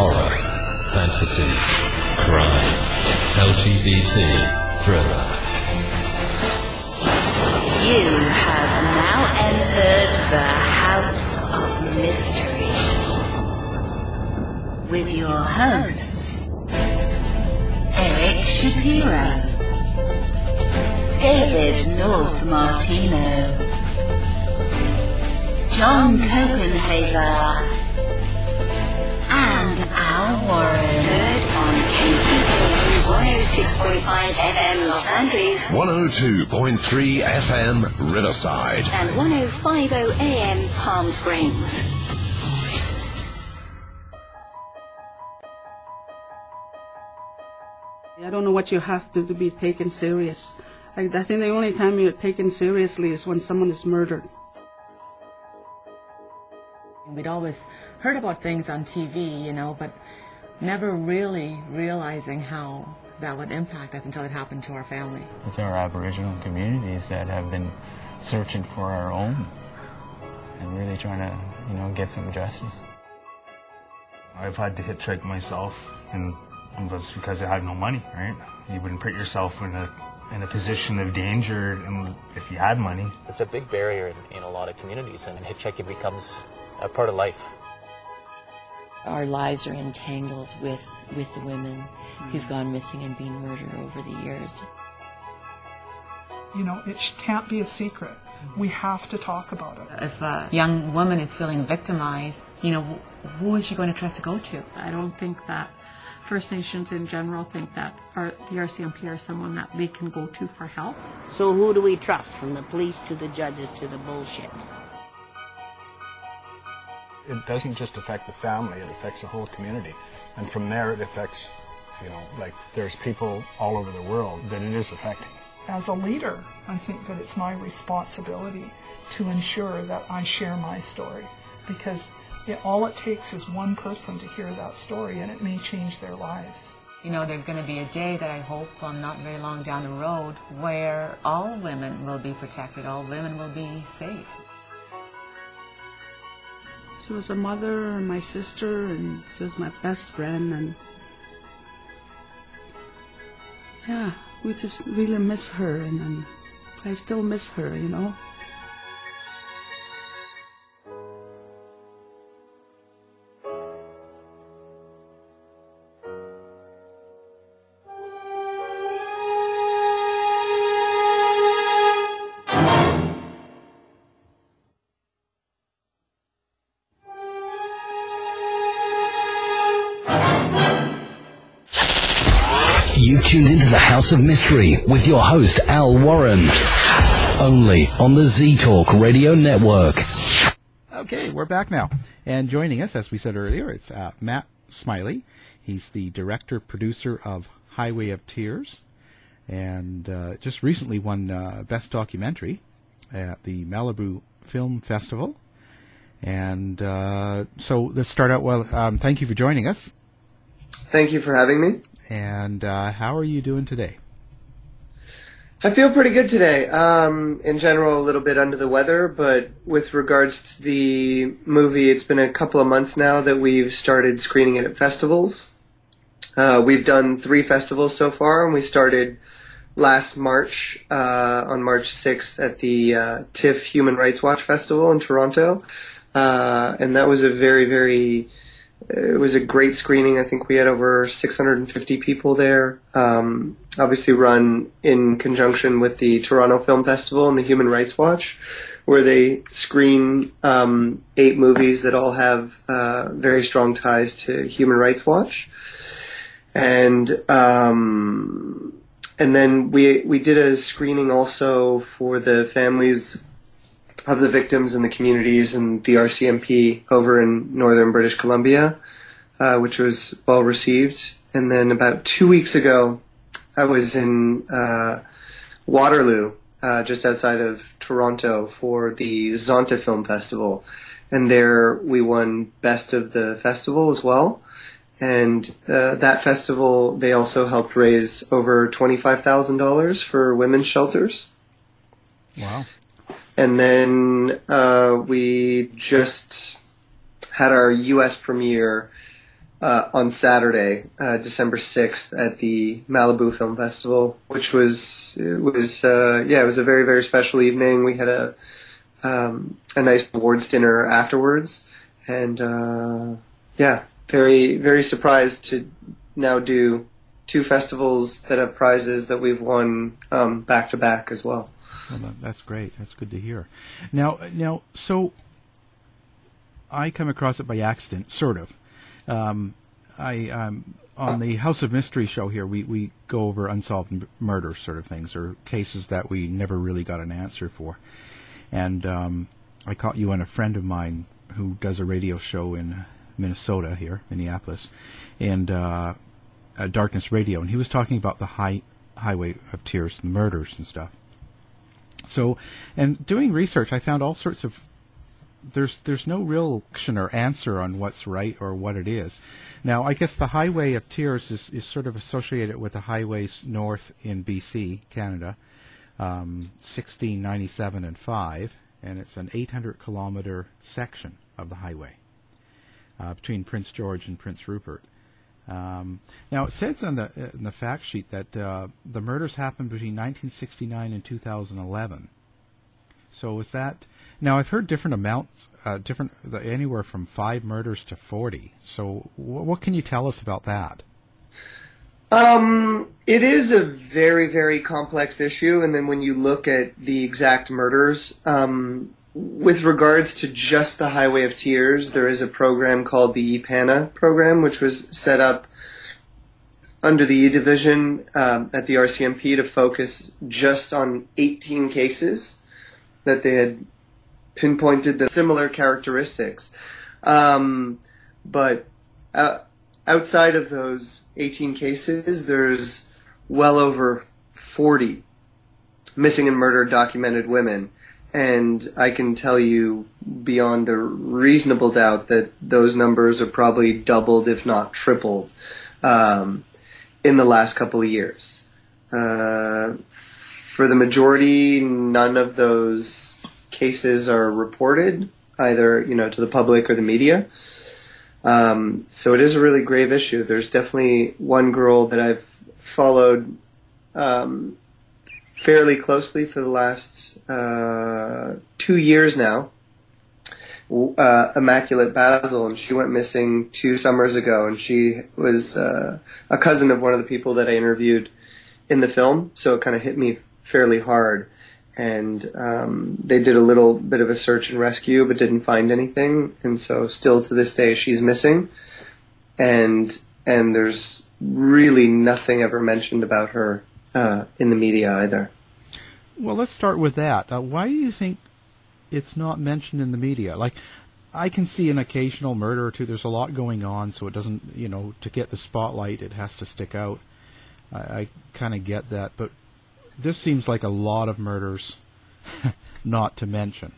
horror, fantasy, crime, LGBT, thriller. You have now entered the House of Mystery with your hosts, Eric Shapiro, David North Martino, John Al Warren. Heard on KCAA 106.5 FM Los Angeles 102.3 FM Riverside. and 105.0 AM Palm Springs. I don't know what you have to do to be taken serious. I, I think the only time you're taken seriously is when someone is murdered. We'd always heard about things on TV, you know, but never really realizing how that would impact us until it happened to our family. It's our Aboriginal communities that have been searching for our own and really trying to, you know, get some justice. I've had to hitchhike myself, and it was because I had no money, right? You wouldn't put yourself in a in a position of danger, and if you had money, It's a big barrier in, in a lot of communities, and hitchhiking becomes a part of life. Our lives are entangled with, with the women who've hmm. gone missing and been murdered over the years. You know, it can't be a secret. Hmm. We have to talk about it. If a young woman is feeling victimized, you know, who is she going to trust to go to? I don't think that First Nations in general think that our, the RCMP are someone that they can go to for help. So who do we trust, from the police to the judges to the bullshit? It doesn't just affect the family, it affects the whole community. And from there, it affects, you know, like there's people all over the world that it is affecting. As a leader, I think that it's my responsibility to ensure that I share my story because it, all it takes is one person to hear that story and it may change their lives. You know, there's going to be a day that I hope um, not very long down the road where all women will be protected, all women will be safe. She was a mother and my sister, and she was my best friend, and yeah, we just really miss her, and, and I still miss her, you know. Tuned into the House of Mystery with your host, Al Warren. Only on the Z Talk Radio Network. Okay, we're back now. And joining us, as we said earlier, it's uh, Matt Smiley. He's the director producer of Highway of Tears, and uh, just recently won uh, Best Documentary at the Malibu Film Festival. And uh, so let's start out. Well, um, thank you for joining us. Thank you for having me. And uh, how are you doing today? I feel pretty good today. Um, in general, a little bit under the weather, but with regards to the movie, it's been a couple of months now that we've started screening it at festivals. Uh, we've done three festivals so far, and we started last March, uh, on March 6th at the uh, TIFF Human Rights Watch Festival in Toronto. Uh, and that was a very, very, it was a great screening. I think we had over 650 people there. Um, obviously run in conjunction with the Toronto Film Festival and the Human Rights Watch, where they screen um, eight movies that all have uh, very strong ties to Human Rights Watch. And um, and then we we did a screening also for the families of the victims and the communities and the RCMP over in northern British Columbia, uh, which was well received. And then about two weeks ago, I was in uh, Waterloo, uh, just outside of Toronto, for the Zonta Film Festival, and there we won Best of the Festival as well. And uh, that festival, they also helped raise over twenty-five thousand dollars for women's shelters. Wow. And then uh, we just had our U.S. premiere uh, on Saturday, uh, December sixth, at the Malibu Film Festival, which was was uh, yeah, it was a very very special evening. We had a um, a nice awards dinner afterwards, and uh, yeah, very very surprised to now do two festivals that have prizes that we've won back to back as well. Well, that's great. That's good to hear. Now, now, so I come across it by accident, sort of. Um, I um, on the House of Mystery show here, we, we go over unsolved murder sort of things or cases that we never really got an answer for. And um, I caught you and a friend of mine who does a radio show in Minnesota here, Minneapolis, and uh, uh, Darkness Radio, and he was talking about the high highway of tears, the murders and stuff. So, and doing research, I found all sorts of there's there's no real action or answer on what's right or what it is. Now, I guess the Highway of Tears is, is sort of associated with the highways north in BC, Canada, um, 1697 and 5, and it's an 800 kilometer section of the highway uh, between Prince George and Prince Rupert. Um, now it says on the in the fact sheet that uh, the murders happened between 1969 and 2011. So is that now? I've heard different amounts, uh, different anywhere from five murders to 40. So w- what can you tell us about that? Um, it is a very, very complex issue, and then when you look at the exact murders, um, with regards to just the Highway of Tears, there is a program called the EPANA program, which was set up under the E division um, at the RCMP to focus just on 18 cases that they had pinpointed the similar characteristics. Um, but uh, outside of those 18 cases, there's well over 40 missing and murdered documented women. And I can tell you beyond a reasonable doubt that those numbers are probably doubled, if not tripled, um, in the last couple of years. Uh, for the majority, none of those cases are reported, either you know to the public or the media. Um, so it is a really grave issue. There's definitely one girl that I've followed um, fairly closely for the last uh, two years now. Uh, Immaculate Basil, and she went missing two summers ago, and she was uh, a cousin of one of the people that I interviewed in the film, so it kind of hit me fairly hard. And um, they did a little bit of a search and rescue, but didn't find anything, and so still to this day she's missing, and and there's really nothing ever mentioned about her uh, in the media either. Well, let's start with that. Uh, why do you think it's not mentioned in the media? Like, I can see an occasional murder or two. There's a lot going on, so it doesn't, you know, to get the spotlight, it has to stick out. I, I kind of get that, but this seems like a lot of murders not to mention.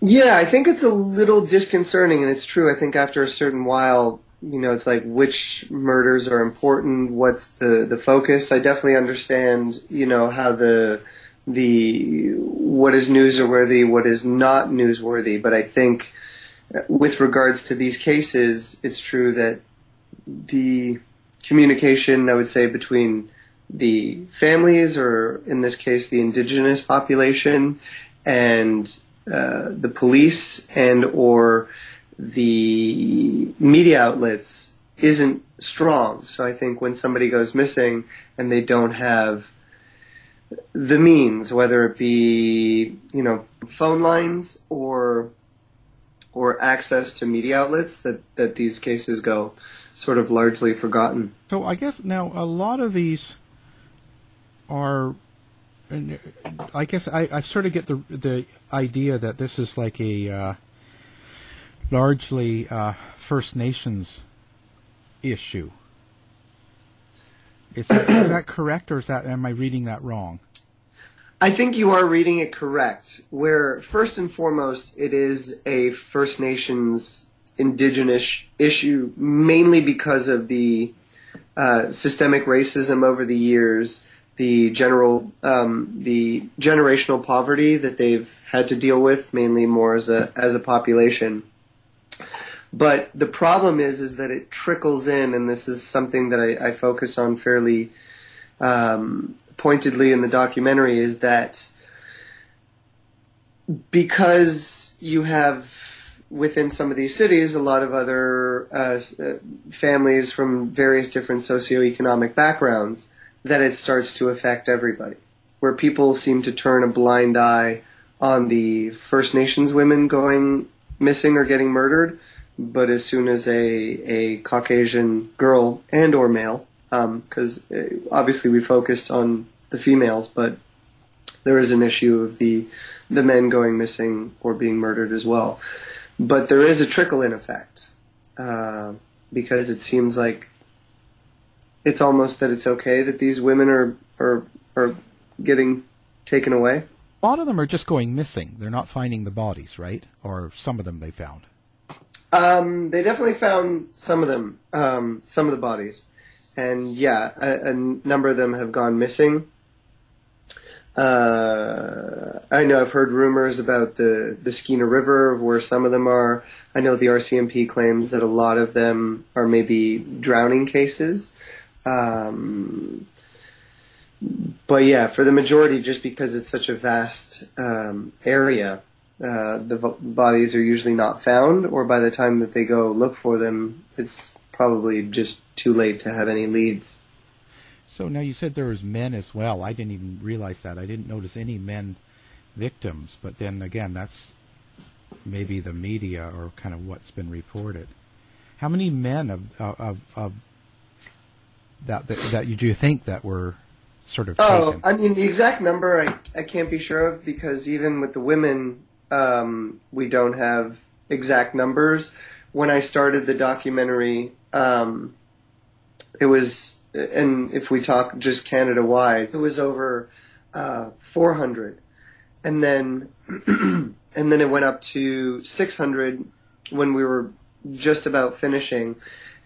Yeah, I think it's a little disconcerting, and it's true. I think after a certain while, you know, it's like which murders are important, what's the the focus. I definitely understand, you know, how the the what is newsworthy, what is not newsworthy. But I think, with regards to these cases, it's true that the communication, I would say, between the families, or in this case, the indigenous population, and uh, the police and or the media outlets isn't strong. So I think when somebody goes missing and they don't have the means, whether it be you know phone lines or or access to media outlets, that that these cases go sort of largely forgotten. So I guess now a lot of these are. I guess I, I sort of get the the idea that this is like a uh, largely uh, First Nations issue. Is that, is that correct, or is that am I reading that wrong? I think you are reading it correct. Where first and foremost, it is a First Nations indigenous issue, mainly because of the uh, systemic racism over the years, the general, um, the generational poverty that they've had to deal with, mainly more as a as a population. But the problem is, is that it trickles in, and this is something that I, I focus on fairly um, pointedly in the documentary, is that because you have within some of these cities a lot of other uh, uh, families from various different socioeconomic backgrounds, that it starts to affect everybody. Where people seem to turn a blind eye on the First Nations women going missing or getting murdered, but as soon as a a Caucasian girl and or male, because um, obviously we focused on the females, but there is an issue of the the men going missing or being murdered as well. But there is a trickle in effect uh, because it seems like it's almost that it's okay that these women are are are getting taken away. A lot of them are just going missing. They're not finding the bodies, right? Or some of them they found. Um, they definitely found some of them, um, some of the bodies, and yeah, a, a number of them have gone missing. Uh, I know I've heard rumors about the the Skeena River, where some of them are. I know the RCMP claims that a lot of them are maybe drowning cases. Um, but yeah, for the majority, just because it's such a vast um, area, uh, the v- bodies are usually not found, or by the time that they go look for them, it's probably just too late to have any leads. So now you said there was men as well. I didn't even realize that. I didn't notice any men victims. But then again, that's maybe the media or kind of what's been reported. How many men of of, of that, that that you do you think that were sort of oh, taken? I mean the exact number I I can't be sure of because even with the women, um, we don't have exact numbers. When I started the documentary, um, it was, and if we talk just Canada wide, it was over uh, 400, and then and then it went up to 600 when we were just about finishing,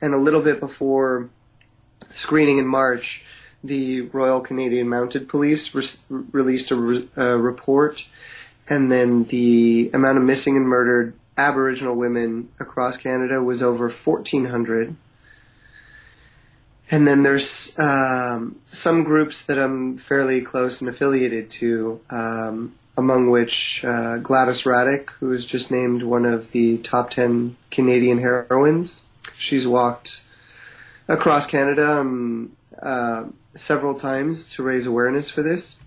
and a little bit before screening in March, the Royal Canadian Mounted Police re- released a, re- a report, and then the amount of missing and murdered Aboriginal women across Canada was over 1,400. And then there's um, some groups that I'm fairly close and affiliated to, um, among which uh, Gladys Radek, who is just named one of the top 10 Canadian heroines. She's walked across Canada um, uh, several times to raise awareness for this,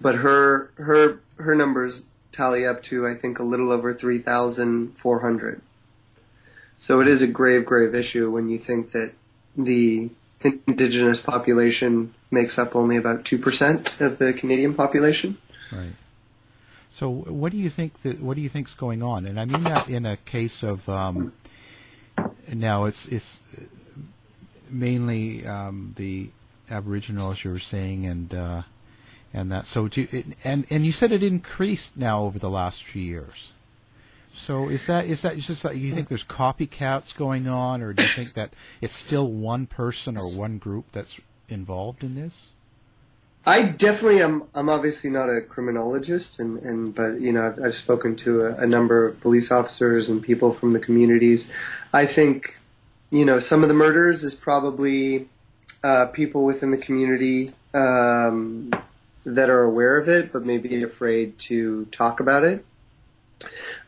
but her her her numbers tally up to I think a little over three thousand four hundred. So it is a grave, grave issue when you think that the indigenous population makes up only about two percent of the Canadian population. Right. So what do you think that what do you think's going on? And I mean that in a case of um, now it's it's mainly um, the Aboriginal, as you were saying, and uh, and that. So, do, it, and and you said it increased now over the last few years. So is that is that just like you think there's copycats going on, or do you think that it's still one person or one group that's involved in this? I definitely am. I'm obviously not a criminologist, and, and but you know I've, I've spoken to a, a number of police officers and people from the communities. I think you know some of the murders is probably uh, people within the community um, that are aware of it, but maybe afraid to talk about it.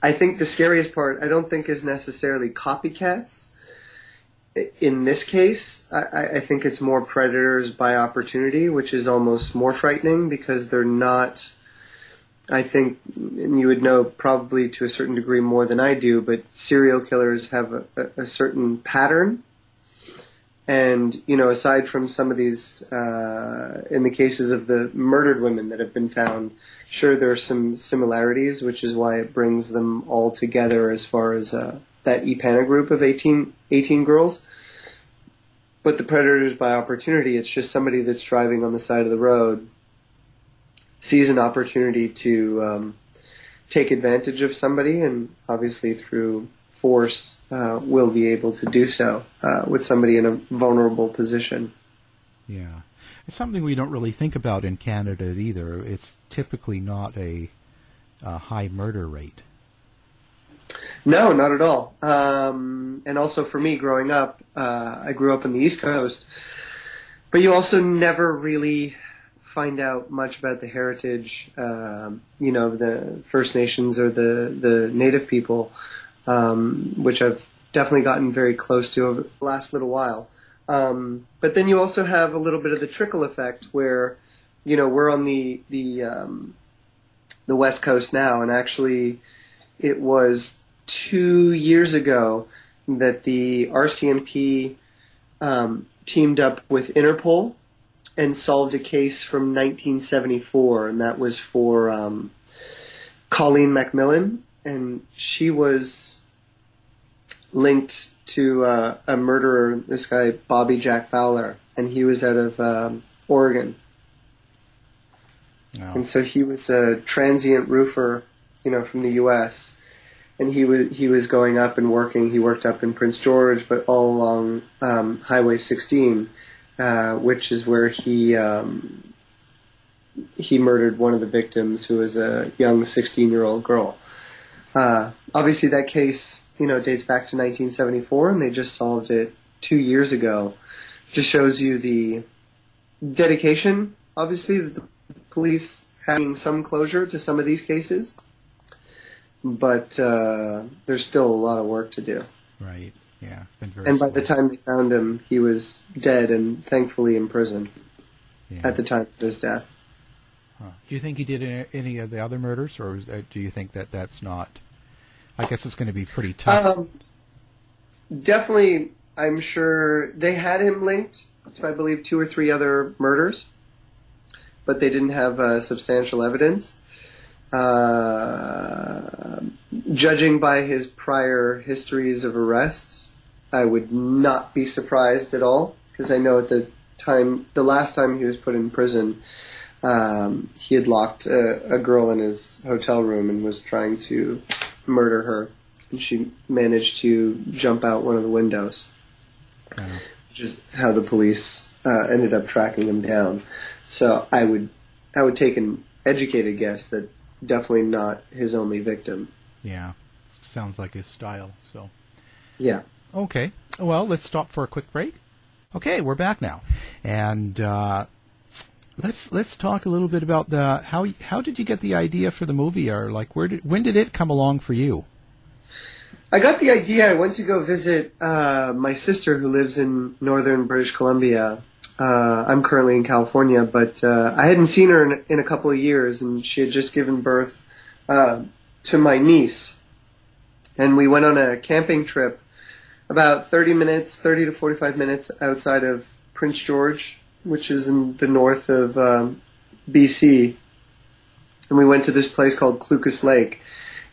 I think the scariest part, I don't think is necessarily copycats. In this case, I, I think it's more predators by opportunity, which is almost more frightening because they're not. I think, and you would know probably to a certain degree more than I do, but serial killers have a, a certain pattern. And, you know, aside from some of these, uh, in the cases of the murdered women that have been found, sure there are some similarities, which is why it brings them all together as far as uh, that EPANA group of 18, 18 girls. But the predators by opportunity, it's just somebody that's driving on the side of the road, sees an opportunity to um, take advantage of somebody, and obviously through force uh, will be able to do so uh, with somebody in a vulnerable position. Yeah. It's something we don't really think about in Canada either. It's typically not a, a high murder rate. No, not at all. Um, and also for me, growing up, uh, I grew up on the East Coast, but you also never really find out much about the heritage, um, you know, the First Nations or the the Native people, um, which I've definitely gotten very close to over the last little while. Um, but then you also have a little bit of the trickle effect where, you know, we're on the the um, the West Coast now, and actually, it was two years ago that the RCMP um, teamed up with Interpol and solved a case from 1974, and that was for um, Colleen MacMillen, and she was linked to uh, a murderer, this guy Bobby Jack Fowler, and he was out of um, Oregon. No. And so he was a transient roofer, you know, from the U.S. And he was he was going up and working. He worked up in Prince George, but all along um, Highway 16, uh, which is where he um, he murdered one of the victims, who was a young 16 year old girl. Uh, obviously, that case you know dates back to 1974, and they just solved it two years ago. Just shows you the dedication, obviously, that the police having some closure to some of these cases, but uh, there's still a lot of work to do. Right. Yeah. It's been very. And by slow. the time they found him, he was dead and thankfully in prison Yeah. at the time of his death. Huh. Do you think he did any, of the other murders, or that, do you think that that's not? I guess it's going to be pretty tough. Um, definitely, I'm sure they had him linked to, I believe, two or three other murders, but they didn't have uh, substantial evidence. Uh, judging by his prior histories of arrests, I would not be surprised at all because I know at the time, the last time he was put in prison, um, he had locked a, a girl in his hotel room and was trying to murder her, and she managed to jump out one of the windows, which is how the police uh, ended up tracking him down. So I would, I would take an educated guess that definitely not his only victim. yeah. Sounds like his style. So. Yeah. Okay. Well, let's stop for a quick break. Okay, we're back now, and uh, let's let's talk a little bit about the how how did you get the idea for the movie, or like where did when did it come along for you? I got the idea. I went to go visit uh, my sister who lives in northern British Columbia. Uh, I'm currently in California, but uh, I hadn't seen her in, in a couple of years, and she had just given birth uh, to my niece. And we went on a camping trip about 30 minutes, 30 to 45 minutes outside of Prince George, which is in the north of um, BC. And we went to this place called Cluculz Lake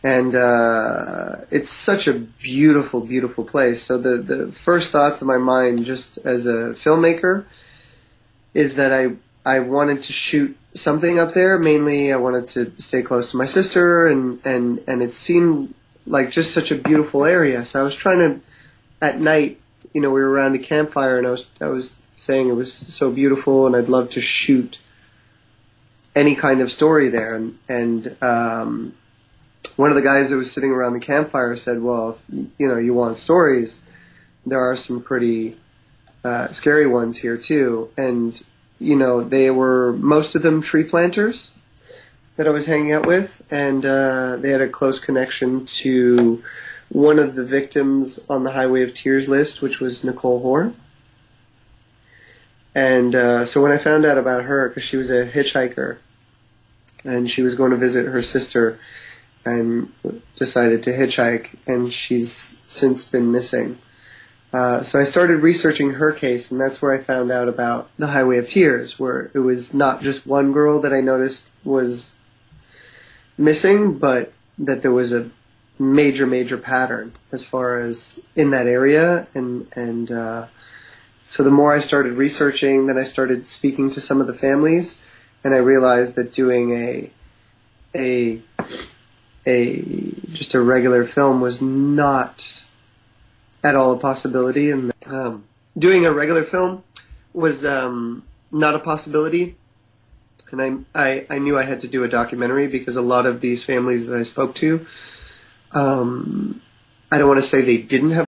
and uh, it's such a beautiful, beautiful place. So the the first thoughts of my mind, just as a filmmaker, is that I I wanted to shoot something up there. Mainly, I wanted to stay close to my sister, and and and it seemed like just such a beautiful area. So I was trying to, at night, you know, we were around a campfire, and I was I was saying it was so beautiful, and I'd love to shoot any kind of story there. And and um, one of the guys that was sitting around the campfire said, "Well, if, you know, you want stories, there are some pretty uh, scary ones here too." And you know, they were most of them tree planters that I was hanging out with, and uh, they had a close connection to one of the victims on the Highway of Tears list, which was Nicole Hoare. And uh, so when I found out about her, because she was a hitchhiker, and she was going to visit her sister, and decided to hitchhike, and she's since been missing. Uh, so I started researching her case, and that's where I found out about the Highway of Tears, where it was not just one girl that I noticed was missing, but that there was a major, major pattern as far as in that area, and and uh, so the more I started researching, then I started speaking to some of the families, and I realized that doing a a a just a regular film was not at all a possibility, and um, doing a regular film was um, not a possibility. And I, I, I knew I had to do a documentary because a lot of these families that I spoke to, um, I don't want to say they didn't have.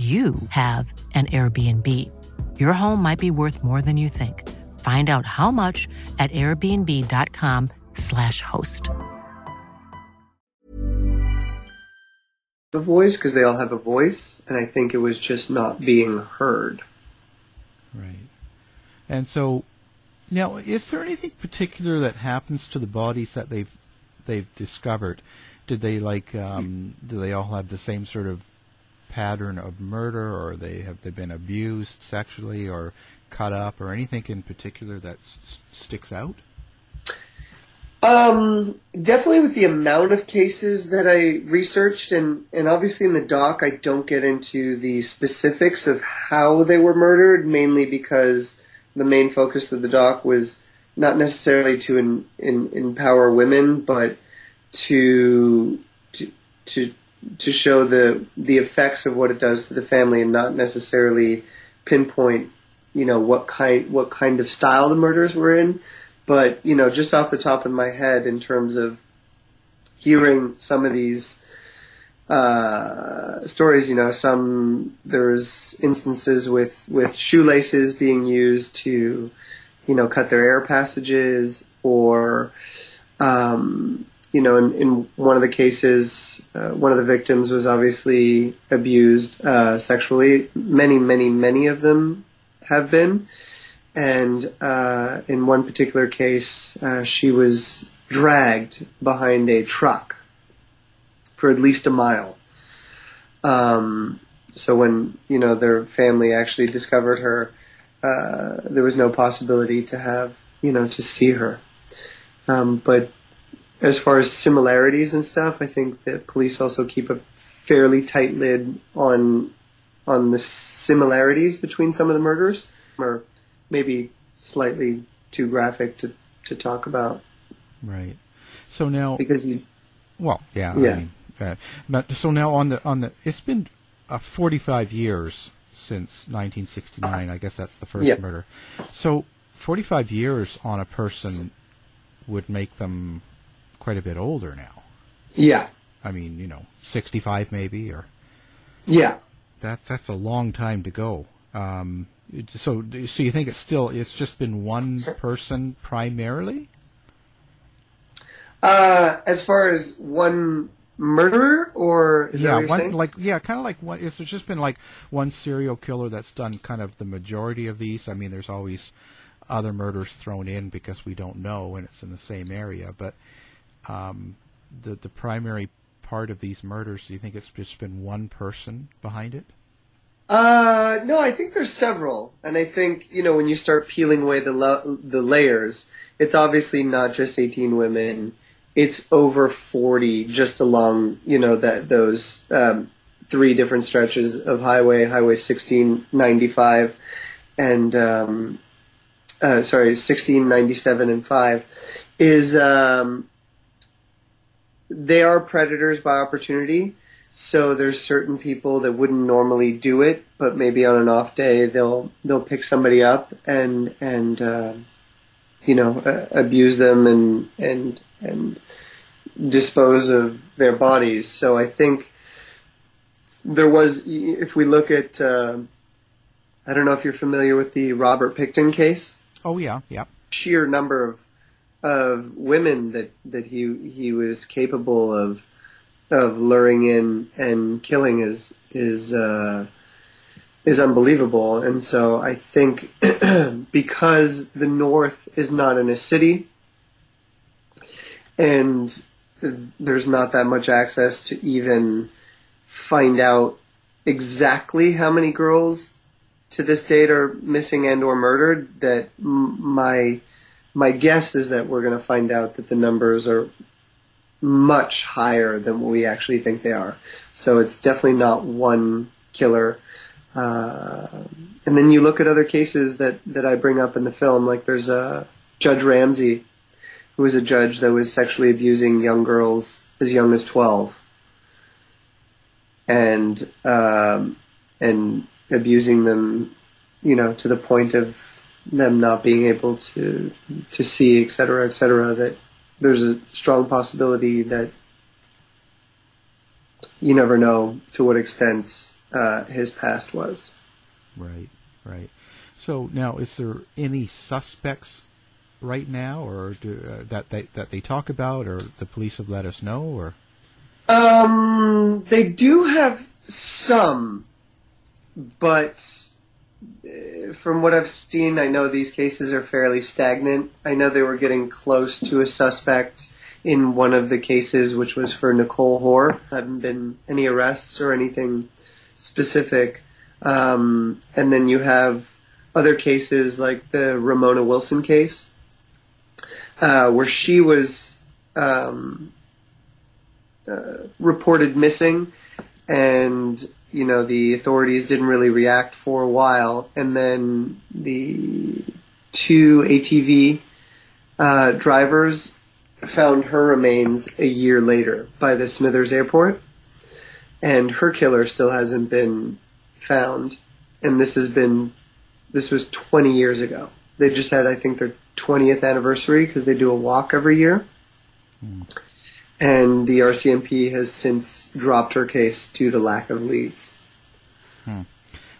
you have an Airbnb. Your home might be worth more than you think. Find out how much at airbnb.com/slash host. The voice because they all have a voice, and I think it was just not being heard. Right. And so, now, is there anything particular that happens to the bodies that they've they've discovered? Did they like? Um, do they all have the same sort of pattern of murder, or they have they been abused sexually, or cut up, or anything in particular that s- sticks out? Um, definitely with the amount of cases that I researched, and, and obviously in the doc, I don't get into the specifics of how they were murdered, mainly because the main focus of the doc was not necessarily to in, in, empower women, but to to to to show the the effects of what it does to the family, and not necessarily pinpoint, you know, what kind what kind of style the murders were in. But you know, just off the top of my head, in terms of hearing some of these uh, stories, you know, some there's instances with with shoelaces being used to, you know, cut their air passages, or um, you know, in, in one of the cases, uh, one of the victims was obviously abused uh, sexually. Many, many, many of them have been. And uh, in one particular case, uh, she was dragged behind a truck for at least a mile. Um, so when you know their family actually discovered her, uh, there was no possibility to have you know to see her. Um, but as far as similarities and stuff, I think that police also keep a fairly tight lid on on the similarities between some of the murders, or maybe slightly too graphic to, to talk about. Right. So now, because you, well, yeah, Yeah. I mean, uh, but so now on the on the, it's been uh, 45 years since 1969. I guess that's the first Yeah. murder. So 45 years on a person would make them quite a bit older now. Yeah. I mean, you know, 65 maybe, or Yeah. that that's a long time to go. Um, so, so you think it's still it's just been one person primarily? Uh, as far as one murderer, or yeah, one saying? like yeah, kind of like one. It's just been like one serial killer that's done kind of the majority of these. I mean, there's always other murders thrown in because we don't know and it's in the same area. But um, the the primary part of these murders, do you think it's just been one person behind it? Uh, no, I think there's several, and I think you know when you start peeling away the the layers, it's obviously not just 18 women. It's over 40 just along you know that those um, three different stretches of highway, Highway 1695, and um, uh, sorry, 1697 and five is um, they are predators by opportunity. So there's certain people that wouldn't normally do it, but maybe on an off day they'll they'll pick somebody up and and uh, you know uh, abuse them and and and dispose of their bodies. So I think there was if we look at uh, I don't know if you're familiar with the Robert Pickton case Oh yeah, yeah. sheer number of of women that that he he was capable of of luring in and killing is is uh, is unbelievable. And so I think because the North is not in a city and there's not that much access to even find out exactly how many girls to this date are missing and or murdered that my my guess is that we're going to find out that the numbers are much higher than what we actually think they are. So it's definitely not one killer. Uh, and then you look at other cases that, that I bring up in the film, like there's a Judge Ramsay, who was a judge that was sexually abusing young girls as young as 12. And, um, and abusing them, you know, to the point of them not being able to, to see, et cetera, et cetera, that there's a strong possibility that you never know to what extent uh, his past was. Right, right. So now, is there any suspects right now, or do, uh, that they that they talk about, or the police have let us know, or Um, they do have some, but from what I've seen, I know these cases are fairly stagnant. I know they were getting close to a suspect in one of the cases, which was for Nicole Hoare. Haven't been any arrests or anything specific. Um, and then you have other cases like the Ramona Wilson case, uh, where she was um, uh, reported missing, and you know the authorities didn't really react for a while, and then the two ATV uh, drivers found her remains a year later by the Smithers airport, and her killer still hasn't been found. And this has been, this was 20 years ago. They just had, I think, their 20th anniversary because they do a walk every year. And the RCMP has since dropped her case due to lack of leads. Hmm.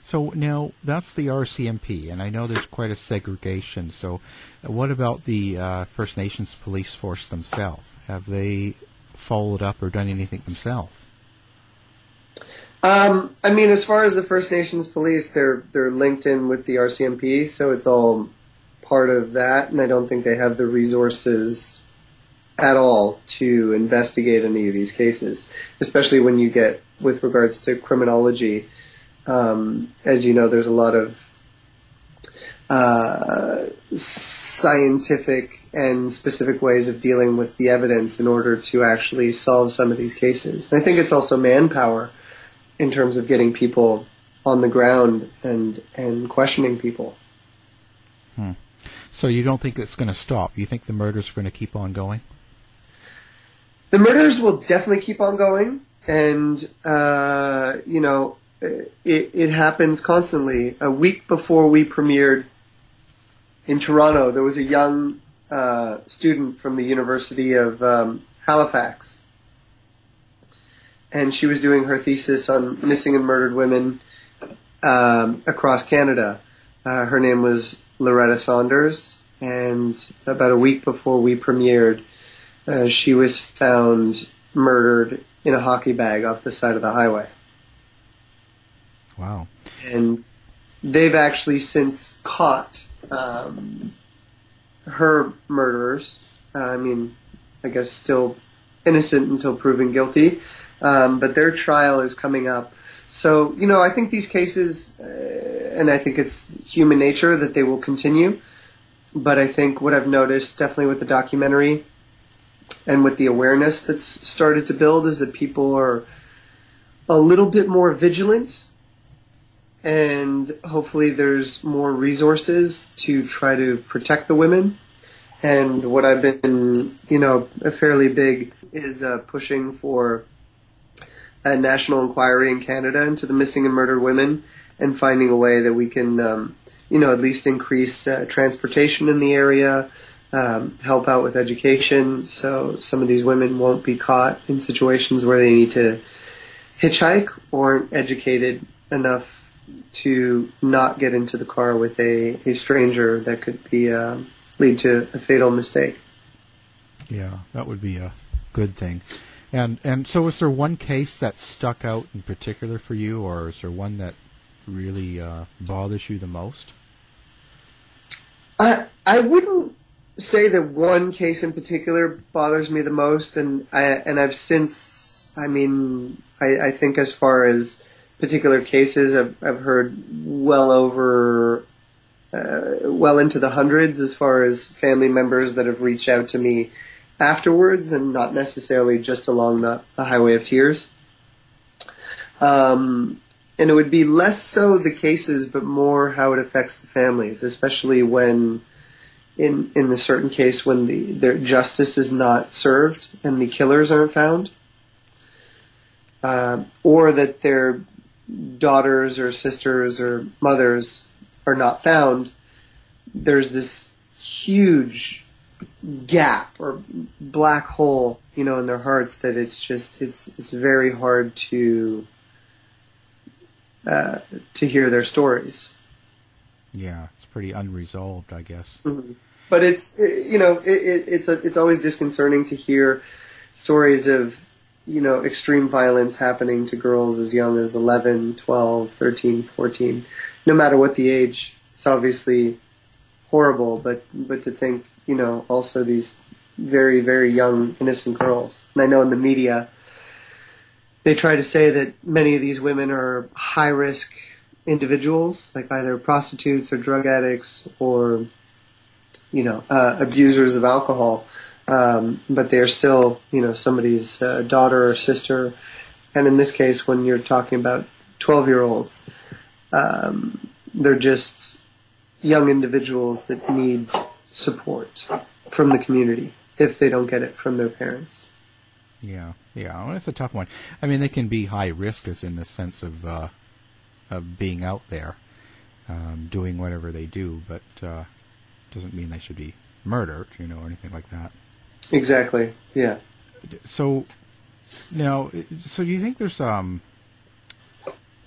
So now that's the RCMP, and I know there's quite a segregation. So, uh, what about the uh, First Nations police force themselves? Have they followed up or done anything themselves? Um, I mean, as far as the First Nations police, they're they're linked in with the RCMP, so it's all part of that. And I don't think they have the resources at all to investigate any of these cases, especially when you get with regards to criminology. Um, as you know, there's a lot of uh, scientific and specific ways of dealing with the evidence in order to actually solve some of these cases. And I think it's also manpower in terms of getting people on the ground and and questioning people. Hmm. So you don't think it's going to stop? You think the murders are going to keep on going? The murders will definitely keep on going, and uh, you know, it, it happens constantly. A week before we premiered in Toronto, there was a young uh, student from the University of um, Halifax, and she was doing her thesis on missing and murdered women um, across Canada. Uh, her name was Loretta Saunders, and about a week before we premiered, uh, she was found murdered in a hockey bag off the side of the highway. Wow. And they've actually since caught um, her murderers. Uh, I mean, I guess still innocent until proven guilty, um, but their trial is coming up. So, you know, I think these cases, uh, and I think it's human nature that they will continue. But I think what I've noticed, definitely with the documentary and with the awareness that's started to build, is that people are a little bit more vigilant. And hopefully there's more resources to try to protect the women. And what I've been, you know, a fairly big is uh, pushing for a national inquiry in Canada into the missing and murdered women and finding a way that we can, um, you know, at least increase uh, transportation in the area, um, help out with education, so some of these women won't be caught in situations where they need to hitchhike or aren't educated enough to not get into the car with a, a stranger that could be uh, lead to a fatal mistake. Yeah, that would be a good thing. And and so, was there one case that stuck out in particular for you, or is there one that really uh, bothers you the most? I I wouldn't say that one case in particular bothers me the most, and I and I've since I mean I, I think as far as particular cases, I've I've heard well over uh, well into the hundreds as far as family members that have reached out to me afterwards, and not necessarily just along the, the highway of tears. Um, and it would be less so the cases, but more how it affects the families, especially when, in in a certain case, when the their justice is not served and the killers aren't found, uh, or that their daughters or sisters or mothers are not found. There's this huge gap or black hole, you know, in their hearts that it's just it's it's very hard to uh, to hear their stories. Yeah, it's pretty unresolved, I guess. Mhm. But it's you know it, it, it's a, it's always disconcerting to hear stories of you know extreme violence happening to girls as young as 11, 12, 13, 14. No matter what the age, it's obviously horrible. But but to think you know also these very very young innocent girls, and I know in the media they try to say that many of these women are high risk individuals, like either prostitutes or drug addicts or, you know, uh, abusers of alcohol. Um, but they're still, you know, somebody's uh, daughter or sister. And in this case, when you're talking about 12 year olds, um, they're just young individuals that need support. from the community if they don't get it from their parents. Yeah, yeah, well, it's a tough one. I mean, they can be high risk, as in the sense of uh, of being out there, um, doing whatever they do, but uh, doesn't mean they should be murdered, you know, or anything like that. Exactly. Yeah. So now, so do you think there's um,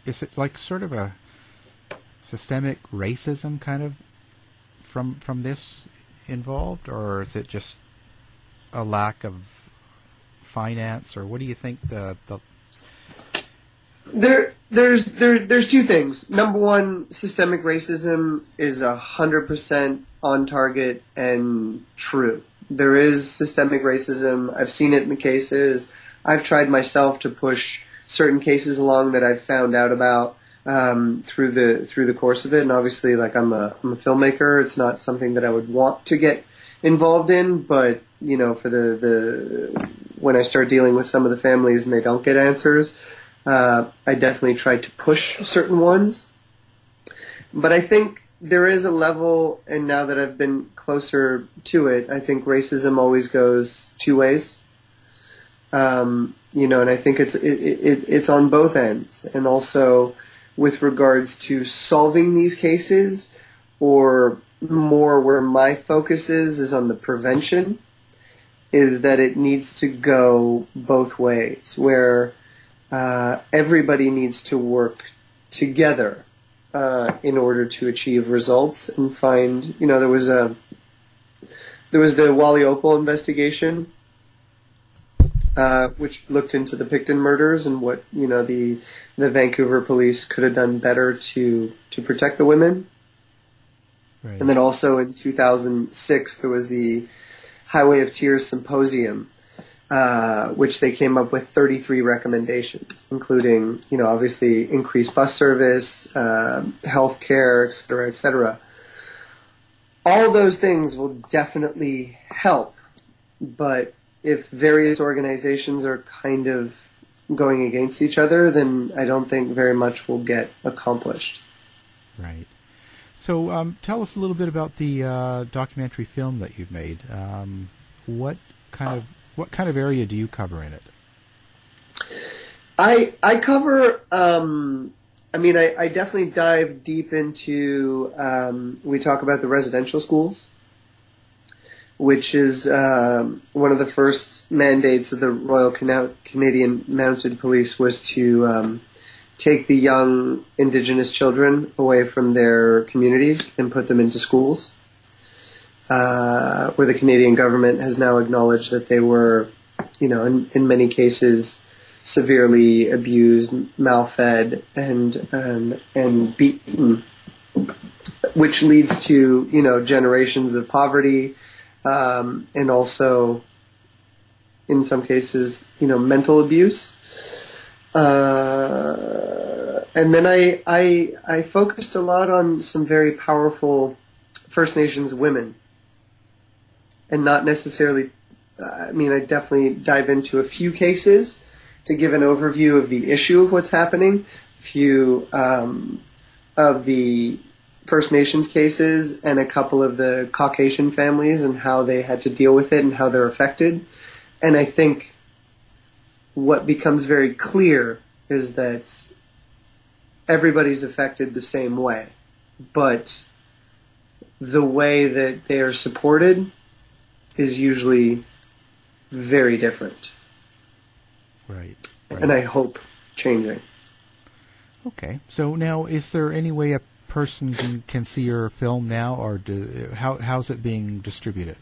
is it like sort of a systemic racism kind of from from this involved, or is it just a lack of finance, or what do you think the the There, there's there, there's two things. Number one, systemic racism is a hundred percent on target and true. There is systemic racism. I've seen it in the cases. I've tried myself to push certain cases along that I've found out about um, through the through the course of it. And obviously, like I'm a I'm a filmmaker. It's not something that I would want to get involved in, but you know, for the the when I start dealing with some of the families and they don't get answers, uh, I definitely try to push certain ones. But I think there is a level, and now that I've been closer to it, I think racism always goes two ways. Um, you know, and I think it's it, it, it's on both ends, and also with regards to solving these cases, or more where my focus is is on the prevention, is that it needs to go both ways, where uh, everybody needs to work together uh, in order to achieve results and find. You know, there was a there was the Wally Oppal investigation, uh, which looked into the Pickton murders and what you know the the Vancouver police could have done better to to protect the women. Right. And then also in 2006 there was the Highway of Tears symposium, uh, which they came up with 33 recommendations, including you know obviously increased bus service, uh, health care, et cetera, et cetera. All those things will definitely help, but if various organizations are kind of going against each other, then I don't think very much will get accomplished. Right. So, um, tell us a little bit about the uh, documentary film that you've made. Um, what kind of what kind of area do you cover in it? I I cover. Um, I mean, I, I definitely dive deep into. Um, we talk about the residential schools, which is um, one of the first mandates of the Royal Cana- Canadian Mounted Police was to um, take the young Indigenous children away from their communities and put them into schools. Uh, where the Canadian government has now acknowledged that they were, you know, in, in many cases, severely abused, malfed, and and and beaten, which leads to you know generations of poverty, um, and also, in some cases, you know, mental abuse. Uh, and then I, I I focused a lot on some very powerful First Nations women, and not necessarily. I mean, I definitely dive into a few cases to give an overview of the issue of what's happening, a few um, of the First Nations cases, and a couple of the Caucasian families and how they had to deal with it and how they're affected. And I think what becomes very clear is that everybody's affected the same way, but the way that they are supported is usually very different. Right. And I hope changing. Okay. So now, is there any way a person can, can see your film now, or do, how how's it being distributed?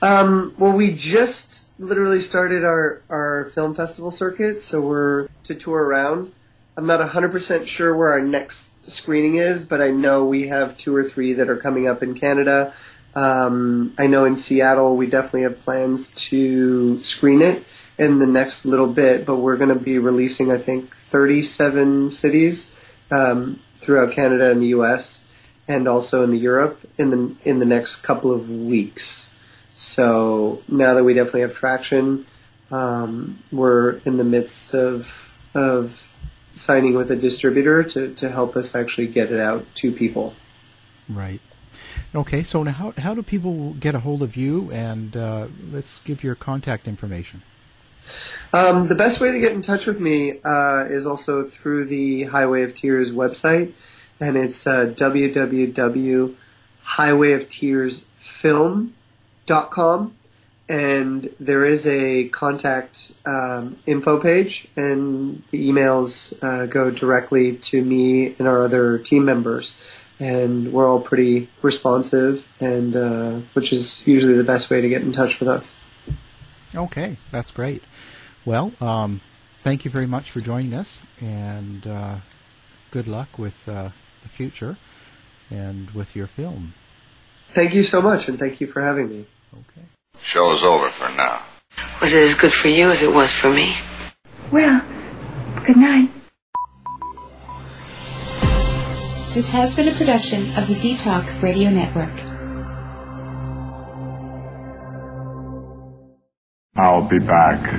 Um, well, we just literally started our, our film festival circuit, so we're to tour around. I'm not 100% sure where our next screening is, but I know we have two or three that are coming up in Canada. Um, I know in Seattle we definitely have plans to screen it in the next little bit, but we're going to be releasing, I think, 37 cities um, throughout Canada and the U.S. and also in Europe in the in the next couple of weeks. So now that we definitely have traction, um, we're in the midst of of signing with a distributor to, to help us actually get it out to people. Right. Okay, so now how, how do people get a hold of you? And uh, let's give your contact information. Um, the best way to get in touch with me uh, is also through the Highway of Tears website, and it's uh, www.highwayoftearsfilm.com. And there is a contact um, info page, and the emails uh, go directly to me and our other team members. And we're all pretty responsive, and uh, which is usually the best way to get in touch with us. Okay, that's great. Well, um, thank you very much for joining us, and uh, good luck with uh, the future and with your film. Thank you so much, and thank you for having me. Okay. Show is over for now. Was it as good for you as it was for me? Well, good night. This has been a production of the Z Talk Radio Network. I'll be back.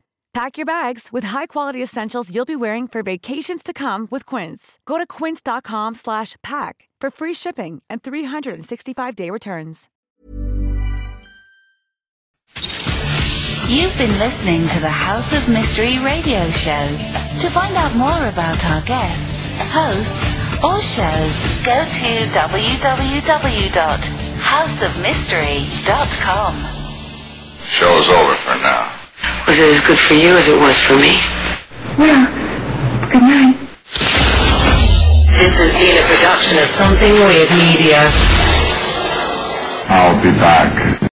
Pack your bags with high-quality essentials you'll be wearing for vacations to come with Quince. Go to quince.com slash pack for free shipping and 365-day returns. You've been listening to the House of Mystery radio show. To find out more about our guests, hosts, or shows, go to www.houseofmystery.com. Show's over for now. Was it as good for you as it was for me? Well, good night. This has been a production of Something Weird Media. I'll be back.